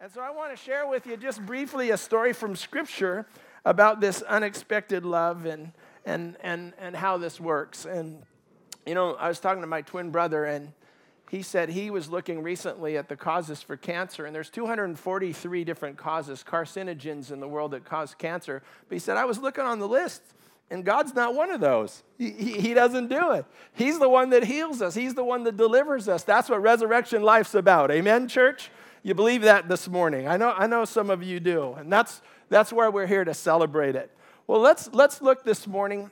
And so I want to share with you just briefly a story from Scripture about this unexpected love and, and, and, and how this works. And, you know, I was talking to my twin brother, and he said he was looking recently at the causes for cancer, and there's 243 different causes, carcinogens in the world that cause cancer. But he said, I was looking on the list, and God's not one of those. He, he, doesn't do it. He's the one that heals us, He's the one that delivers us. That's what resurrection life's about. Amen, church? You believe that this morning? I know, I know some of you do, and that's, that's where we're here to celebrate it. Well, let's, let's look this morning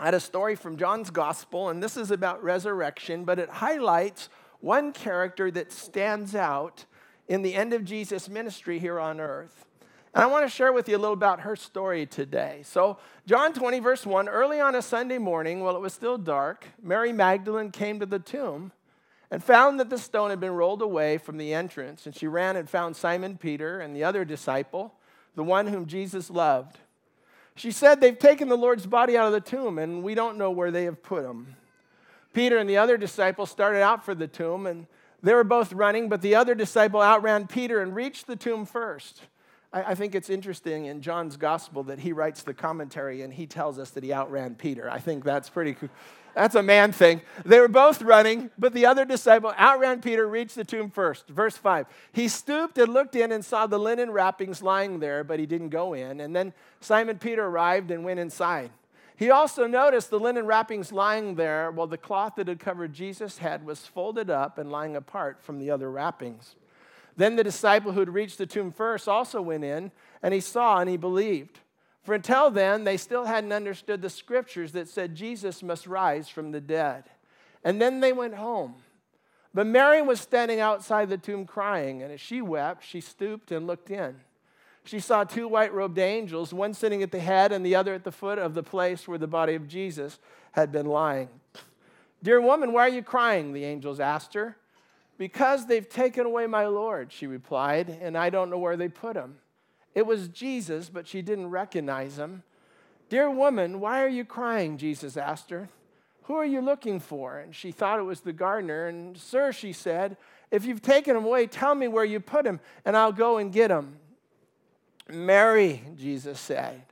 at a story from John's Gospel, and this is about resurrection, but it highlights one character that stands out in the end of Jesus' ministry here on earth. And I want to share with you a little about her story today. So, John 20, verse 1 early on a Sunday morning, while it was still dark, Mary Magdalene came to the tomb and found that the stone had been rolled away from the entrance. And she ran and found Simon Peter and the other disciple, the one whom Jesus loved. She said, They've taken the Lord's body out of the tomb, and we don't know where they have put him. Peter and the other disciple started out for the tomb, and they were both running, but the other disciple outran Peter and reached the tomb first. I, think it's interesting in John's gospel that he writes the commentary and he tells us that he outran Peter. I think that's pretty cool. That's a man thing. They were both running, but the other disciple outran Peter, reached the tomb first. Verse 5. He stooped and looked in and saw the linen wrappings lying there, but he didn't go in. And then Simon Peter arrived and went inside. He also noticed the linen wrappings lying there while the cloth that had covered Jesus' head was folded up and lying apart from the other wrappings. Then the disciple who had reached the tomb first also went in, and he saw and he believed. For until then, they still hadn't understood the scriptures that said Jesus must rise from the dead. And then they went home. But Mary was standing outside the tomb crying, and as she wept, she stooped and looked in. She saw two white robed angels, one sitting at the head and the other at the foot of the place where the body of Jesus had been lying. Dear woman, why are you crying? The angels asked her. Because they've taken away my Lord, she replied, and I don't know where they put him. It was Jesus, but she didn't recognize him. Dear woman, why are you crying? Jesus asked her. Who are you looking for? And she thought it was the gardener. And, Sir, she said, if you've taken him away, tell me where you put him, and I'll go and get him. Mary, Jesus said.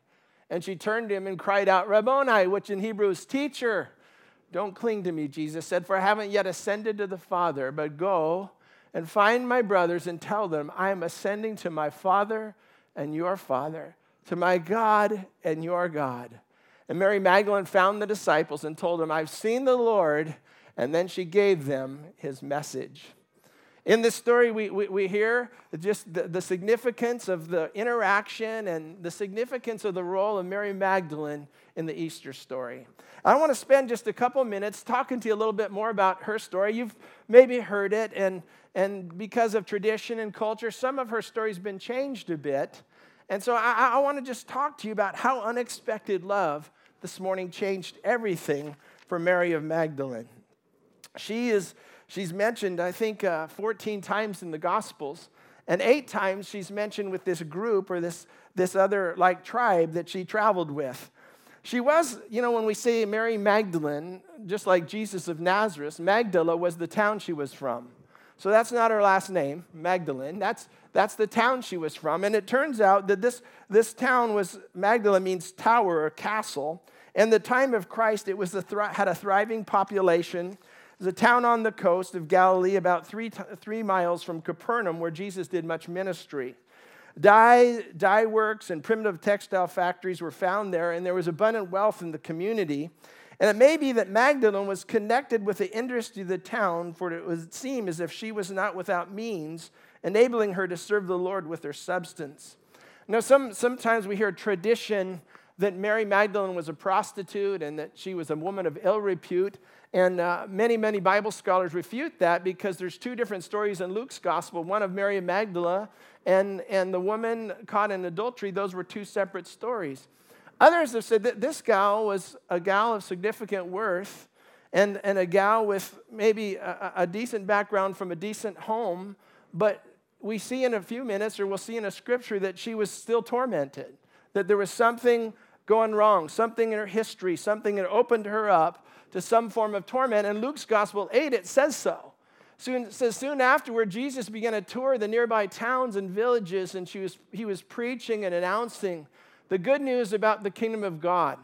And she turned to him and cried out, Rabboni, which in Hebrew is teacher. Don't cling to me, Jesus said, for I haven't yet ascended to the Father, but go and find my brothers and tell them, I am ascending to my Father and your Father, to my God and your God. And Mary Magdalene found the disciples and told them, I've seen the Lord. And then she gave them his message. In this story, we, we, we hear just the, the, significance of the interaction and the significance of the role of Mary Magdalene in the Easter story. I want to spend just a couple minutes talking to you a little bit more about her story. You've maybe heard it, and, and because of tradition and culture, some of her story's been changed a bit. And so I, I want to just talk to you about how unexpected love this morning changed everything for Mary of Magdalene. She is She's mentioned, I think, uh, 14 times in the Gospels, and eight times she's mentioned with this group or this, this other like tribe that she traveled with. She was, you know, when we say Mary Magdalene, just like Jesus of Nazareth, Magdala was the town she was from. So that's not her last name, Magdalene. That's, that's the town she was from. And it turns out that this, this town was, Magdala means tower or castle. In the time of Christ, it was a had a thriving population. It was a town on the coast of Galilee, about three, three miles from Capernaum, where Jesus did much ministry. Dye, dye works and primitive textile factories were found there, and there was abundant wealth in the community. And it may be that Magdalene was connected with the industry of the town, for it would seem as if she was not without means, enabling her to serve the Lord with her substance. Now, some, sometimes we hear tradition that Mary Magdalene was a prostitute and that she was a woman of ill repute. And uh, many, many Bible scholars refute that because there's two different stories in Luke's gospel one of Mary Magdala and, and the woman caught in adultery. Those were two separate stories. Others have said that this gal was a gal of significant worth and, and a gal with maybe a, a decent background from a decent home, but we see in a few minutes, or we'll see in a scripture, that she was still tormented, that there was something going wrong, something in her history, something that opened her up to some form of torment. And Luke's Gospel 8, it says so. Soon, says soon afterward, Jesus began a tour the nearby towns and villages, and she was, he was preaching and announcing the good news about the kingdom of God.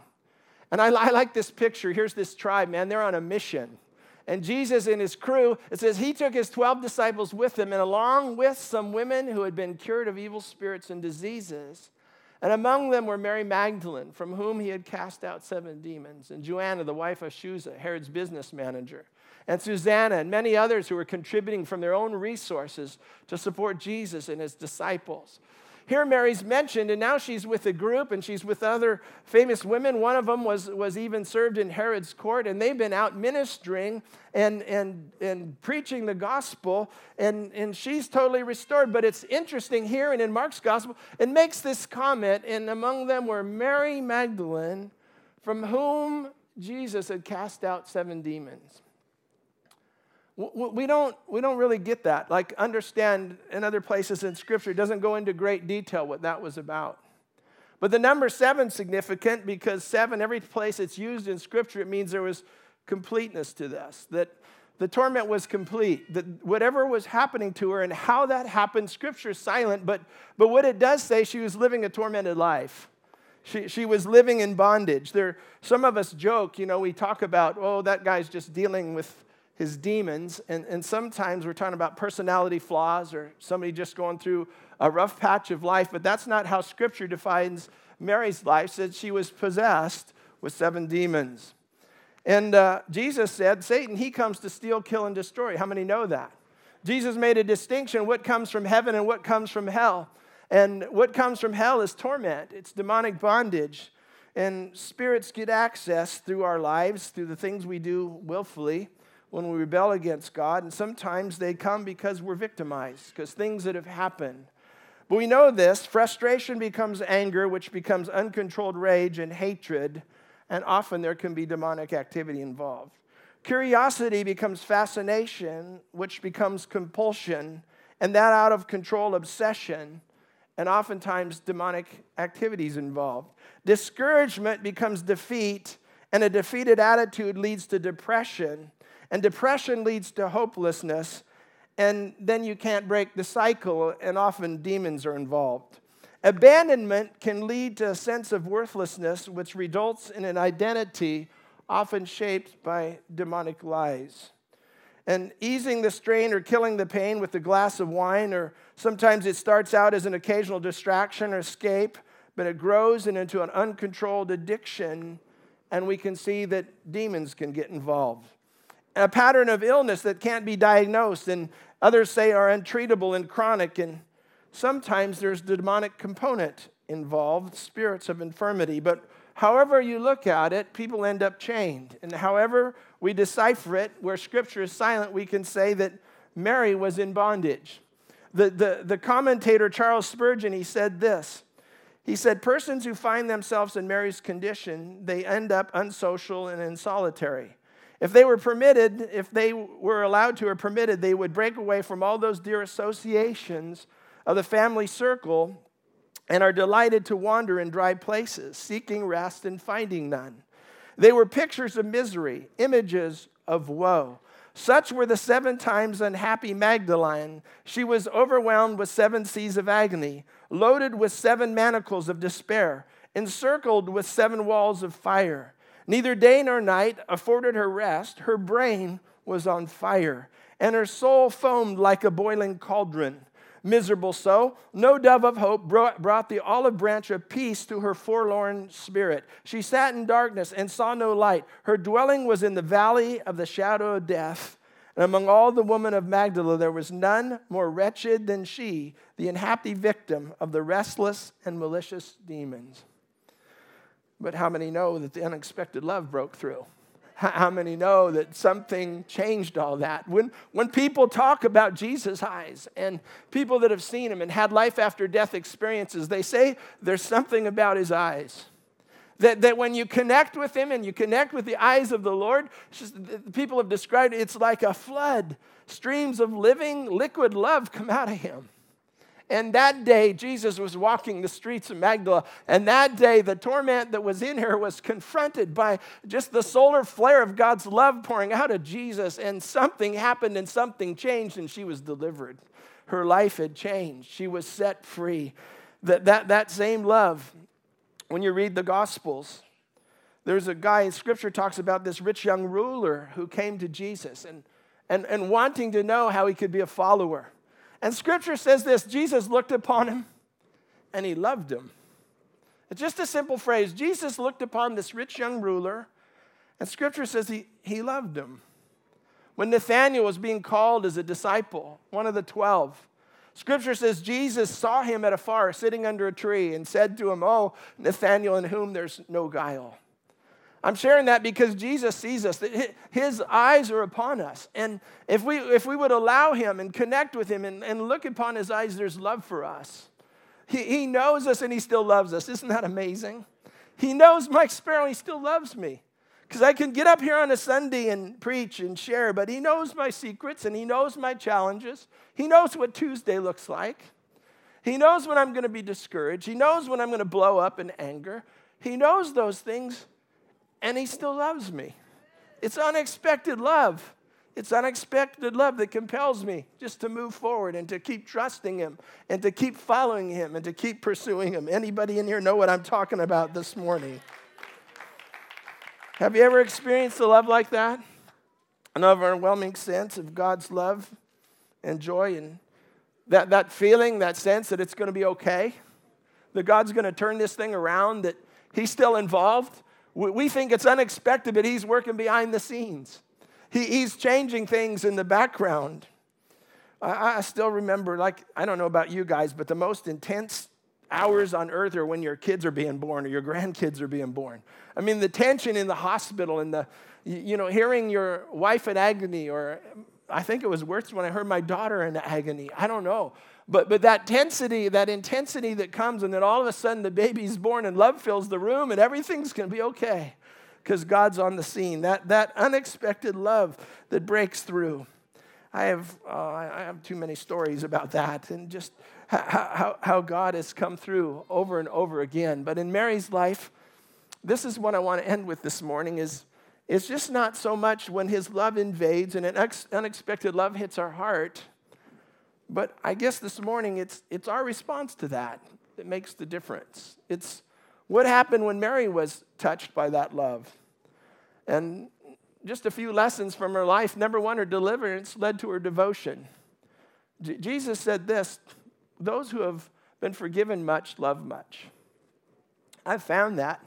And I, I like this picture. Here's this tribe, man. They're on a mission. And Jesus and his crew, it says he took his 12 disciples with him, and along with some women who had been cured of evil spirits and diseases. And among them were Mary Magdalene, from whom he had cast out seven demons, and Joanna, the wife of Chuza, Herod's business manager and Susanna and many others who were contributing from their own resources to support Jesus and his disciples. Here, Mary's mentioned, and now she's with a group and she's with other famous women. One of them was, was even served in Herod's court, and they've been out ministering and, and, and preaching the gospel, and, and she's totally restored. But it's interesting here and in Mark's gospel, it makes this comment, and among them were Mary Magdalene, from whom Jesus had cast out seven demons we don't, we don't really get that. Like, understand in other places in Scripture, it doesn't go into great detail what that was about. But the number seven significant because seven, every place it's used in Scripture, it means there was completeness to this, that the torment was complete, that whatever was happening to her and how that happened, Scripture is silent, but, but what it does say, she was living a tormented life. She, she was living in bondage. There, some of us joke, you know, we talk about, oh, that guy's just dealing with his demons. And, and sometimes we're talking about personality flaws or somebody just going through a rough patch of life, but that's not how Scripture defines Mary's life. Said she was possessed with seven demons. And uh, Jesus said, Satan, he comes to steal, kill, and destroy. How many know that? Jesus made a distinction what comes from heaven and what comes from hell. And what comes from hell is torment, it's demonic bondage. And spirits get access through our lives, through the things we do willfully when we rebel against God, and sometimes they come because we're victimized, because things that have happened. But we know this frustration becomes anger, which becomes uncontrolled rage and hatred, and often there can be demonic activity involved. Curiosity becomes fascination, which becomes compulsion, and that out of control obsession, and oftentimes demonic activities involved. Discouragement becomes defeat, and a defeated attitude leads to depression and depression leads to hopelessness, and then you can't break the cycle, and often demons are involved. Abandonment can lead to a sense of worthlessness, which results in an identity often shaped by demonic lies. And easing the strain or killing the pain with a glass of wine, or sometimes it starts out as an occasional distraction or escape, but it grows into an uncontrolled addiction, and we can see that demons can get involved a pattern of illness that can't be diagnosed, and others say are untreatable and chronic. And sometimes there's the demonic component involved, spirits of infirmity. But however you look at it, people end up chained. And however we decipher it, where scripture is silent, we can say that Mary was in bondage. The, the, the commentator Charles Spurgeon, he said this. He said, Persons who find themselves in Mary's condition, they end up unsocial and in solitary. If they were permitted, if they were allowed to or permitted, they would break away from all those dear associations of the family circle and are delighted to wander in dry places, seeking rest and finding none. They were pictures of misery, images of woe. Such were the seven times unhappy Magdalene. She was overwhelmed with seven seas of agony, loaded with seven manacles of despair, encircled with seven walls of fire. Neither day nor night afforded her rest. Her brain was on fire, and her soul foamed like a boiling cauldron. Miserable so, no dove of hope brought the olive branch of peace to her forlorn spirit. She sat in darkness and saw no light. Her dwelling was in the valley of the shadow of death. And among all the women of Magdala, there was none more wretched than she, the unhappy victim of the restless and malicious demons. But how many know that the unexpected love broke through? How many know that something changed all that? When, when people talk about Jesus' eyes and people that have seen him and had life after death experiences, they say there's something about his eyes. That, that when you connect with him and you connect with the eyes of the Lord, just, people have described it, it's like a flood. Streams of living, liquid love come out of him. And that day, Jesus was walking the streets of Magdala. And that day, the torment that was in her was confronted by just the solar flare of God's love pouring out of Jesus. And something happened and something changed, and she was delivered. Her life had changed. She was set free. That, that, that same love, when you read the Gospels, there's a guy, in scripture talks about this rich young ruler who came to Jesus and, and, and wanting to know how he could be a follower. And scripture says this Jesus looked upon him and he loved him. It's just a simple phrase. Jesus looked upon this rich young ruler, and scripture says he, he loved him. When Nathanael was being called as a disciple, one of the twelve, scripture says Jesus saw him at afar sitting under a tree and said to him, Oh, Nathanael, in whom there's no guile. I'm sharing that because Jesus sees us, his eyes are upon us. And if we, if we would allow him and connect with him and, and look upon his eyes, there's love for us. He, he knows us and he still loves us. Isn't that amazing? He knows Mike Sparrow, he still loves me. Because I can get up here on a Sunday and preach and share, but he knows my secrets and he knows my challenges. He knows what Tuesday looks like. He knows when I'm going to be discouraged. He knows when I'm going to blow up in anger. He knows those things and he still loves me. It's unexpected love. It's unexpected love that compels me just to move forward and to keep trusting him and to keep following him and to keep pursuing him. Anybody in here know what I'm talking about this morning? Have you ever experienced a love like that? An overwhelming sense of God's love and joy and that, that feeling, that sense that it's going to be okay, that God's going to turn this thing around, that He's still involved, we think it's unexpected, but he's working behind the scenes. He, he's changing things in the background. I, I still remember, like, I don't know about you guys, but the most intense hours on earth are when your kids are being born or your grandkids are being born. I mean, the tension in the hospital and the, you know, hearing your wife in agony, or I think it was worse when I heard my daughter in agony. I don't know. But, but that intensity, that intensity that comes, and then all of a sudden the baby's born and love fills the room and everything's going to be okay because God's on the scene. That, that unexpected love that breaks through. I have, uh, I have too many stories about that and just how, how, how God has come through over and over again. But in Mary's life, this is what I want to end with this morning is it's just not so much when his love invades and an unexpected love hits our heart but I guess this morning it's, it's our response to that that makes the difference. It's what happened when Mary was touched by that love. And just a few lessons from her life. Number one, her deliverance led to her devotion. J- Jesus said this those who have been forgiven much love much. I've found that.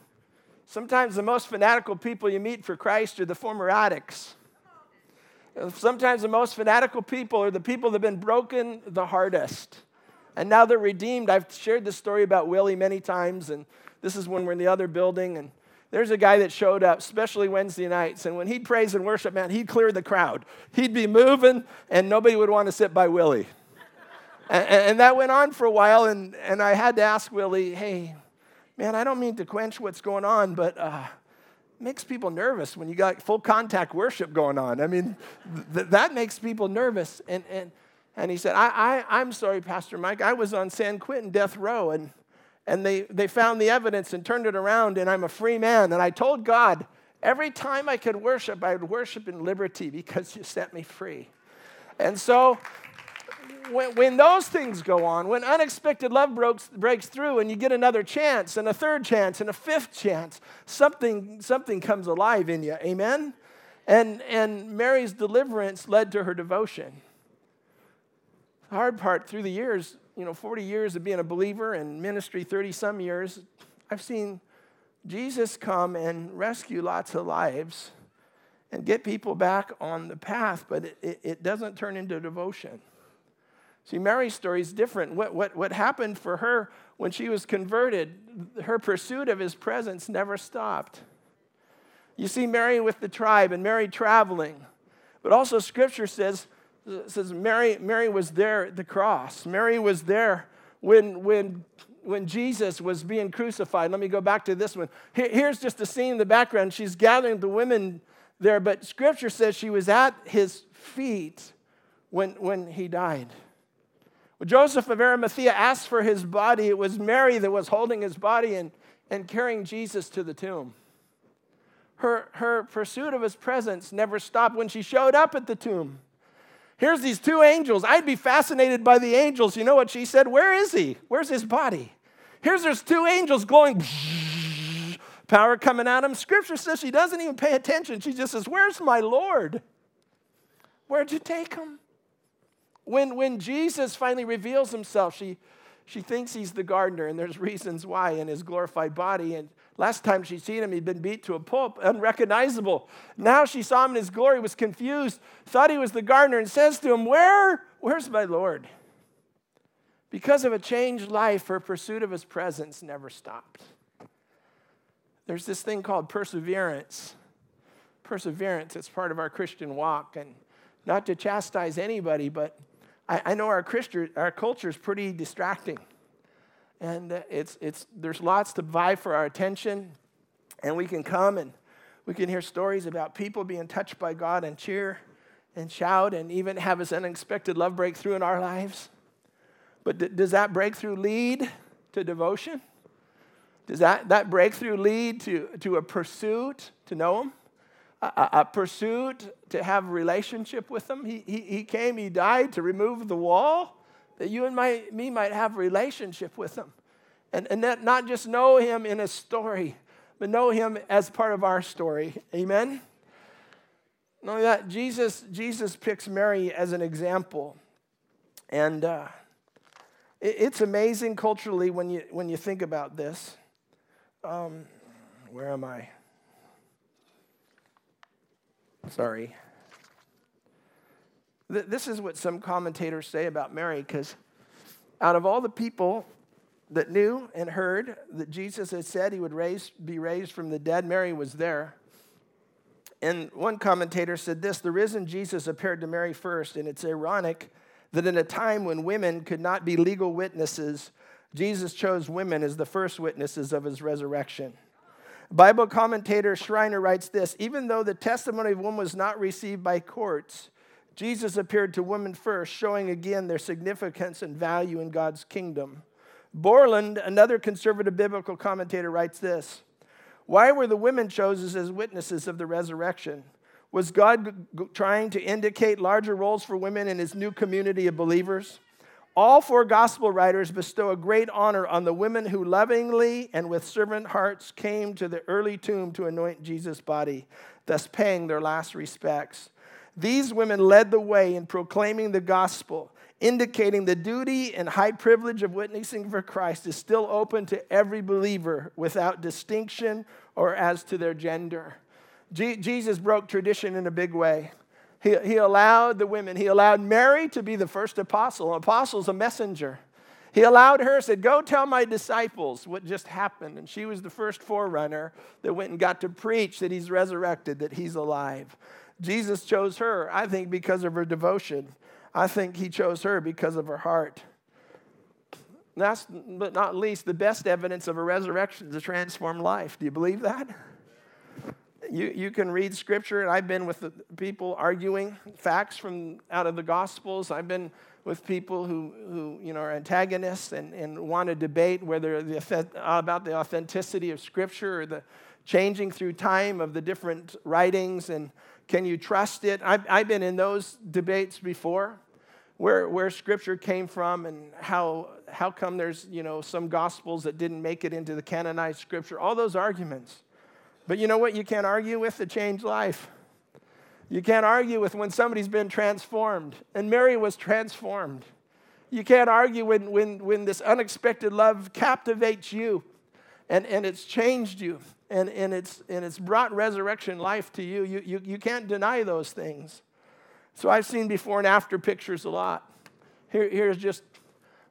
Sometimes the most fanatical people you meet for Christ are the former addicts. Sometimes the most fanatical people are the people that have been broken the hardest. And now they're redeemed. I've shared this story about Willie many times, and this is when we're in the other building. And there's a guy that showed up, especially Wednesday nights. And when he'd praise and worship, man, he'd clear the crowd. He'd be moving, and nobody would want to sit by Willie. and, and, that went on for a while, and, and I had to ask Willie, hey, man, I don't mean to quench what's going on, but uh, makes people nervous when you got full contact worship going on. I mean, th- that makes people nervous. And, and, and he said, I, I, I'm sorry, Pastor Mike. I was on San Quentin death row, and, and they, they found the evidence and turned it around, and I'm a free man. And I told God, every time I could worship, I would worship in liberty because you set me free. And so when, when those things go on, when unexpected love breaks, breaks through and you get another chance and a third chance and a fifth chance, something, something comes alive in you. Amen? And, and Mary's deliverance led to her devotion. The hard part through the years, you know, 40 years of being a believer and ministry, 30 some years, I've seen Jesus come and rescue lots of lives and get people back on the path, but it, it, it doesn't turn into devotion. See, Mary's story is different. What, what, what happened for her when she was converted, her pursuit of his presence never stopped. You see Mary with the tribe and Mary traveling. But also, scripture says, says Mary, Mary was there at the cross. Mary was there when, when, when Jesus was being crucified. Let me go back to this one. Here, here's just a scene in the background. She's gathering the women there, but scripture says she was at his feet when, when he died. When Joseph of Arimathea asked for his body, it was Mary that was holding his body and, and carrying Jesus to the tomb. Her, her pursuit of his presence never stopped when she showed up at the tomb. Here's these two angels. I'd be fascinated by the angels. You know what she said? Where is he? Where's his body? Here's there's two angels glowing, power coming at him. Scripture says she doesn't even pay attention. She just says, Where's my Lord? Where'd you take him? When, when Jesus finally reveals himself, she, she thinks he's the gardener, and there's reasons why in his glorified body. And last time she'd seen him, he'd been beat to a pulp, unrecognizable. Now she saw him in his glory, was confused, thought he was the gardener, and says to him, Where? Where's my Lord? Because of a changed life, her pursuit of his presence never stopped. There's this thing called perseverance. Perseverance, it's part of our Christian walk. And not to chastise anybody, but I, I know our, our culture is pretty distracting. And uh, it's, it's, there's lots to vie for our attention. And we can come and we can hear stories about people being touched by God and cheer and shout and even have this unexpected love breakthrough in our lives. But d- does that breakthrough lead to devotion? Does that, that breakthrough lead to, to a pursuit to know Him? A, pursuit to have relationship with Him? He, he, he came, He died to remove the wall that you and my, me might have relationship with Him. And, and that not just know Him in a story, but know Him as part of our story. Amen? Not that, Jesus, Jesus picks Mary as an example. And uh, it, it's amazing culturally when you, when you think about this. Um, where am I? Sorry. This is what some commentators say about Mary, because out of all the people that knew and heard that Jesus had said he would raise, be raised from the dead, Mary was there. And one commentator said this the risen Jesus appeared to Mary first, and it's ironic that in a time when women could not be legal witnesses, Jesus chose women as the first witnesses of his resurrection. Bible commentator Schreiner writes this Even though the testimony of women was not received by courts, Jesus appeared to women first, showing again their significance and value in God's kingdom. Borland, another conservative biblical commentator, writes this Why were the women chosen as witnesses of the resurrection? Was God trying to indicate larger roles for women in his new community of believers? All four gospel writers bestow a great honor on the women who lovingly and with servant hearts came to the early tomb to anoint Jesus' body, thus paying their last respects. These women led the way in proclaiming the gospel, indicating the duty and high privilege of witnessing for Christ is still open to every believer without distinction or as to their gender. Je- Jesus broke tradition in a big way. He, he allowed the women, he allowed Mary to be the first apostle. An apostle's a messenger. He allowed her, said, Go tell my disciples what just happened. And she was the first forerunner that went and got to preach that he's resurrected, that he's alive. Jesus chose her, I think, because of her devotion. I think he chose her because of her heart. Last but not least, the best evidence of a resurrection is a transformed life. Do you believe that? You, you can read scripture, and I've been with people arguing facts from out of the Gospels. I've been with people who, who you know, are antagonists and, and want to debate whether the, about the authenticity of Scripture or the changing through time of the different writings and can you trust it? I've, I've been in those debates before where, where Scripture came from and how, how come there's you know, some Gospels that didn't make it into the canonized Scripture, all those arguments. But you know what you can't argue with? The changed life. You can't argue with when somebody's been transformed. And Mary was transformed. You can't argue when, when, when this unexpected love captivates you and, and it's changed you and, and, it's, and it's brought resurrection life to you. You, you. you can't deny those things. So I've seen before and after pictures a lot. Here, here's just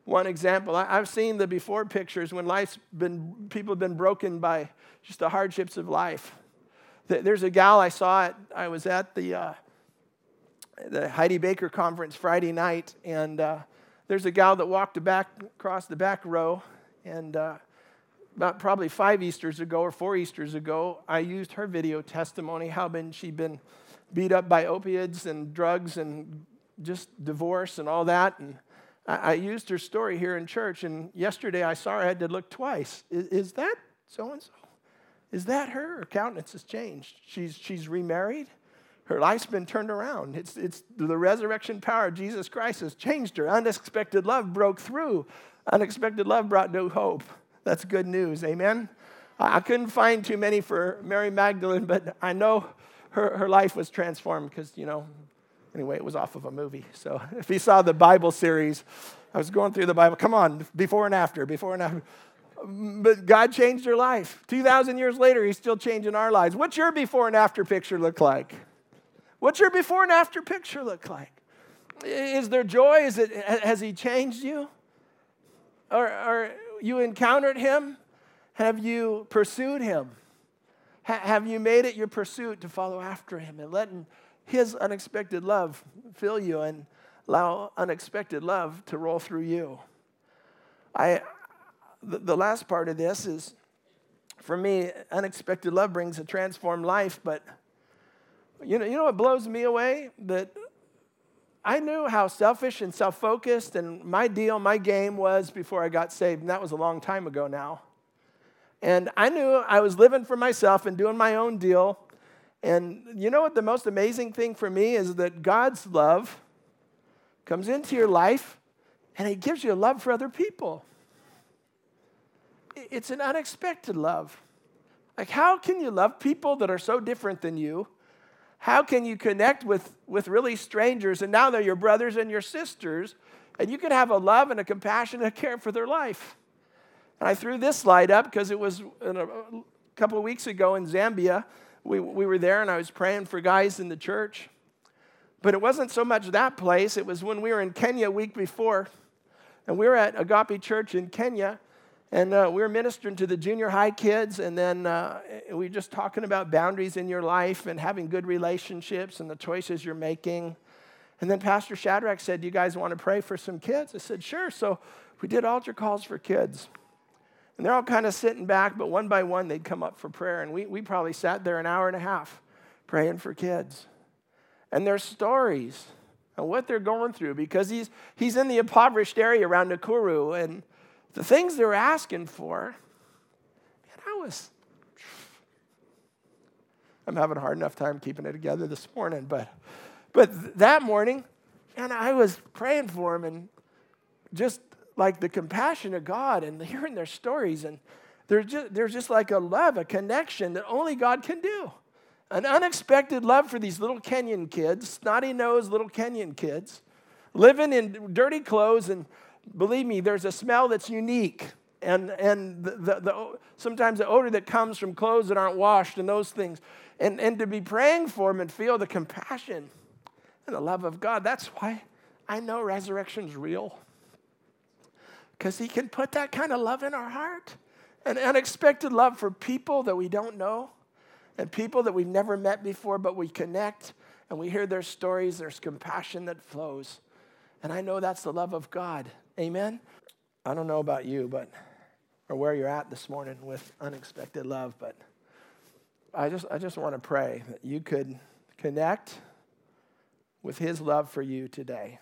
one example. I, have seen the before pictures when life's been, people have been broken by just the hardships of life. There's a gal I saw, at, I was at the, uh, the Heidi Baker conference Friday night, and uh, there's a gal that walked back, across the back row, and uh, about probably five Easters ago or four Easters ago, I used her video testimony how been, she'd been beat up by opiates and drugs and just divorce and all that. And I, I used her story here in church, and yesterday I saw her, I had to look twice. Is, is that so and so? Is that her? Her countenance has changed. She's, she's remarried. Her life's been turned around. It's, it's the resurrection power of Jesus Christ has changed her. Unexpected love broke through. Unexpected love brought new hope. That's good news. Amen. I couldn't find too many for Mary Magdalene, but I know her, her life was transformed because, you know, anyway, it was off of a movie. So if you saw the Bible series, I was going through the Bible. Come on, before and after, before and after. But God changed your life. 2,000 years later, He's still changing our lives. What's your before and after picture look like? What's your before and after picture look like? Is there joy? Is it, has He changed you? Or, or you encountered Him? Have you pursued Him? Ha- have you made it your pursuit to follow after Him and letting His unexpected love fill you and allow unexpected love to roll through you? I, the, last part of this is for me, unexpected love brings a transformed life, but you know, you know what blows me away? That I knew how selfish and self focused and my deal, my game was before I got saved, and that was a long time ago now. And I knew I was living for myself and doing my own deal. And you know what the most amazing thing for me is that God's love comes into your life and He gives you a love for other people. It's an unexpected love. Like, how can you love people that are so different than you? How can you connect with, with really strangers and now they're your brothers and your sisters and you can have a love and a compassion and a care for their life? And I threw this slide up because it was a couple of weeks ago in Zambia. We, we were there and I was praying for guys in the church. But it wasn't so much that place, it was when we were in Kenya a week before. And we were at Agape Church in Kenya. And uh, we were ministering to the junior high kids, and then uh, we were just talking about boundaries in your life and having good relationships and the choices you're making. And then Pastor Shadrach said, Do you guys want to pray for some kids? I said, Sure. So we did altar calls for kids. And they're all kind of sitting back, but one by one they'd come up for prayer. And we, we probably sat there an hour and a half praying for kids. And their stories and what they're going through because he's, he's in the impoverished area around Nakuru. And the things they're asking for, man, I was. I'm having a hard enough time keeping it together this morning, but, but that morning, and I was praying for them and just like the compassion of God and hearing their stories. And there's just, there's just like a love, a connection that only God can do. An unexpected love for these little Kenyan kids, snotty nosed little Kenyan kids, living in dirty clothes. And believe me, there's a smell that's unique. And, and the, the, the, sometimes the odor that comes from clothes that aren't washed and those things. And, and to be praying for them and feel the compassion and the love of God. That's why I know resurrection's real because He can put that kind of love in our heart an unexpected love for people that we don't know and people that we've never met before, but we connect and we hear their stories. There's compassion that flows. And I know that's the love of God. Amen? I don't know about you, but or where you're at this morning with unexpected love, but I just, I just want to pray that you could connect with His love for you today.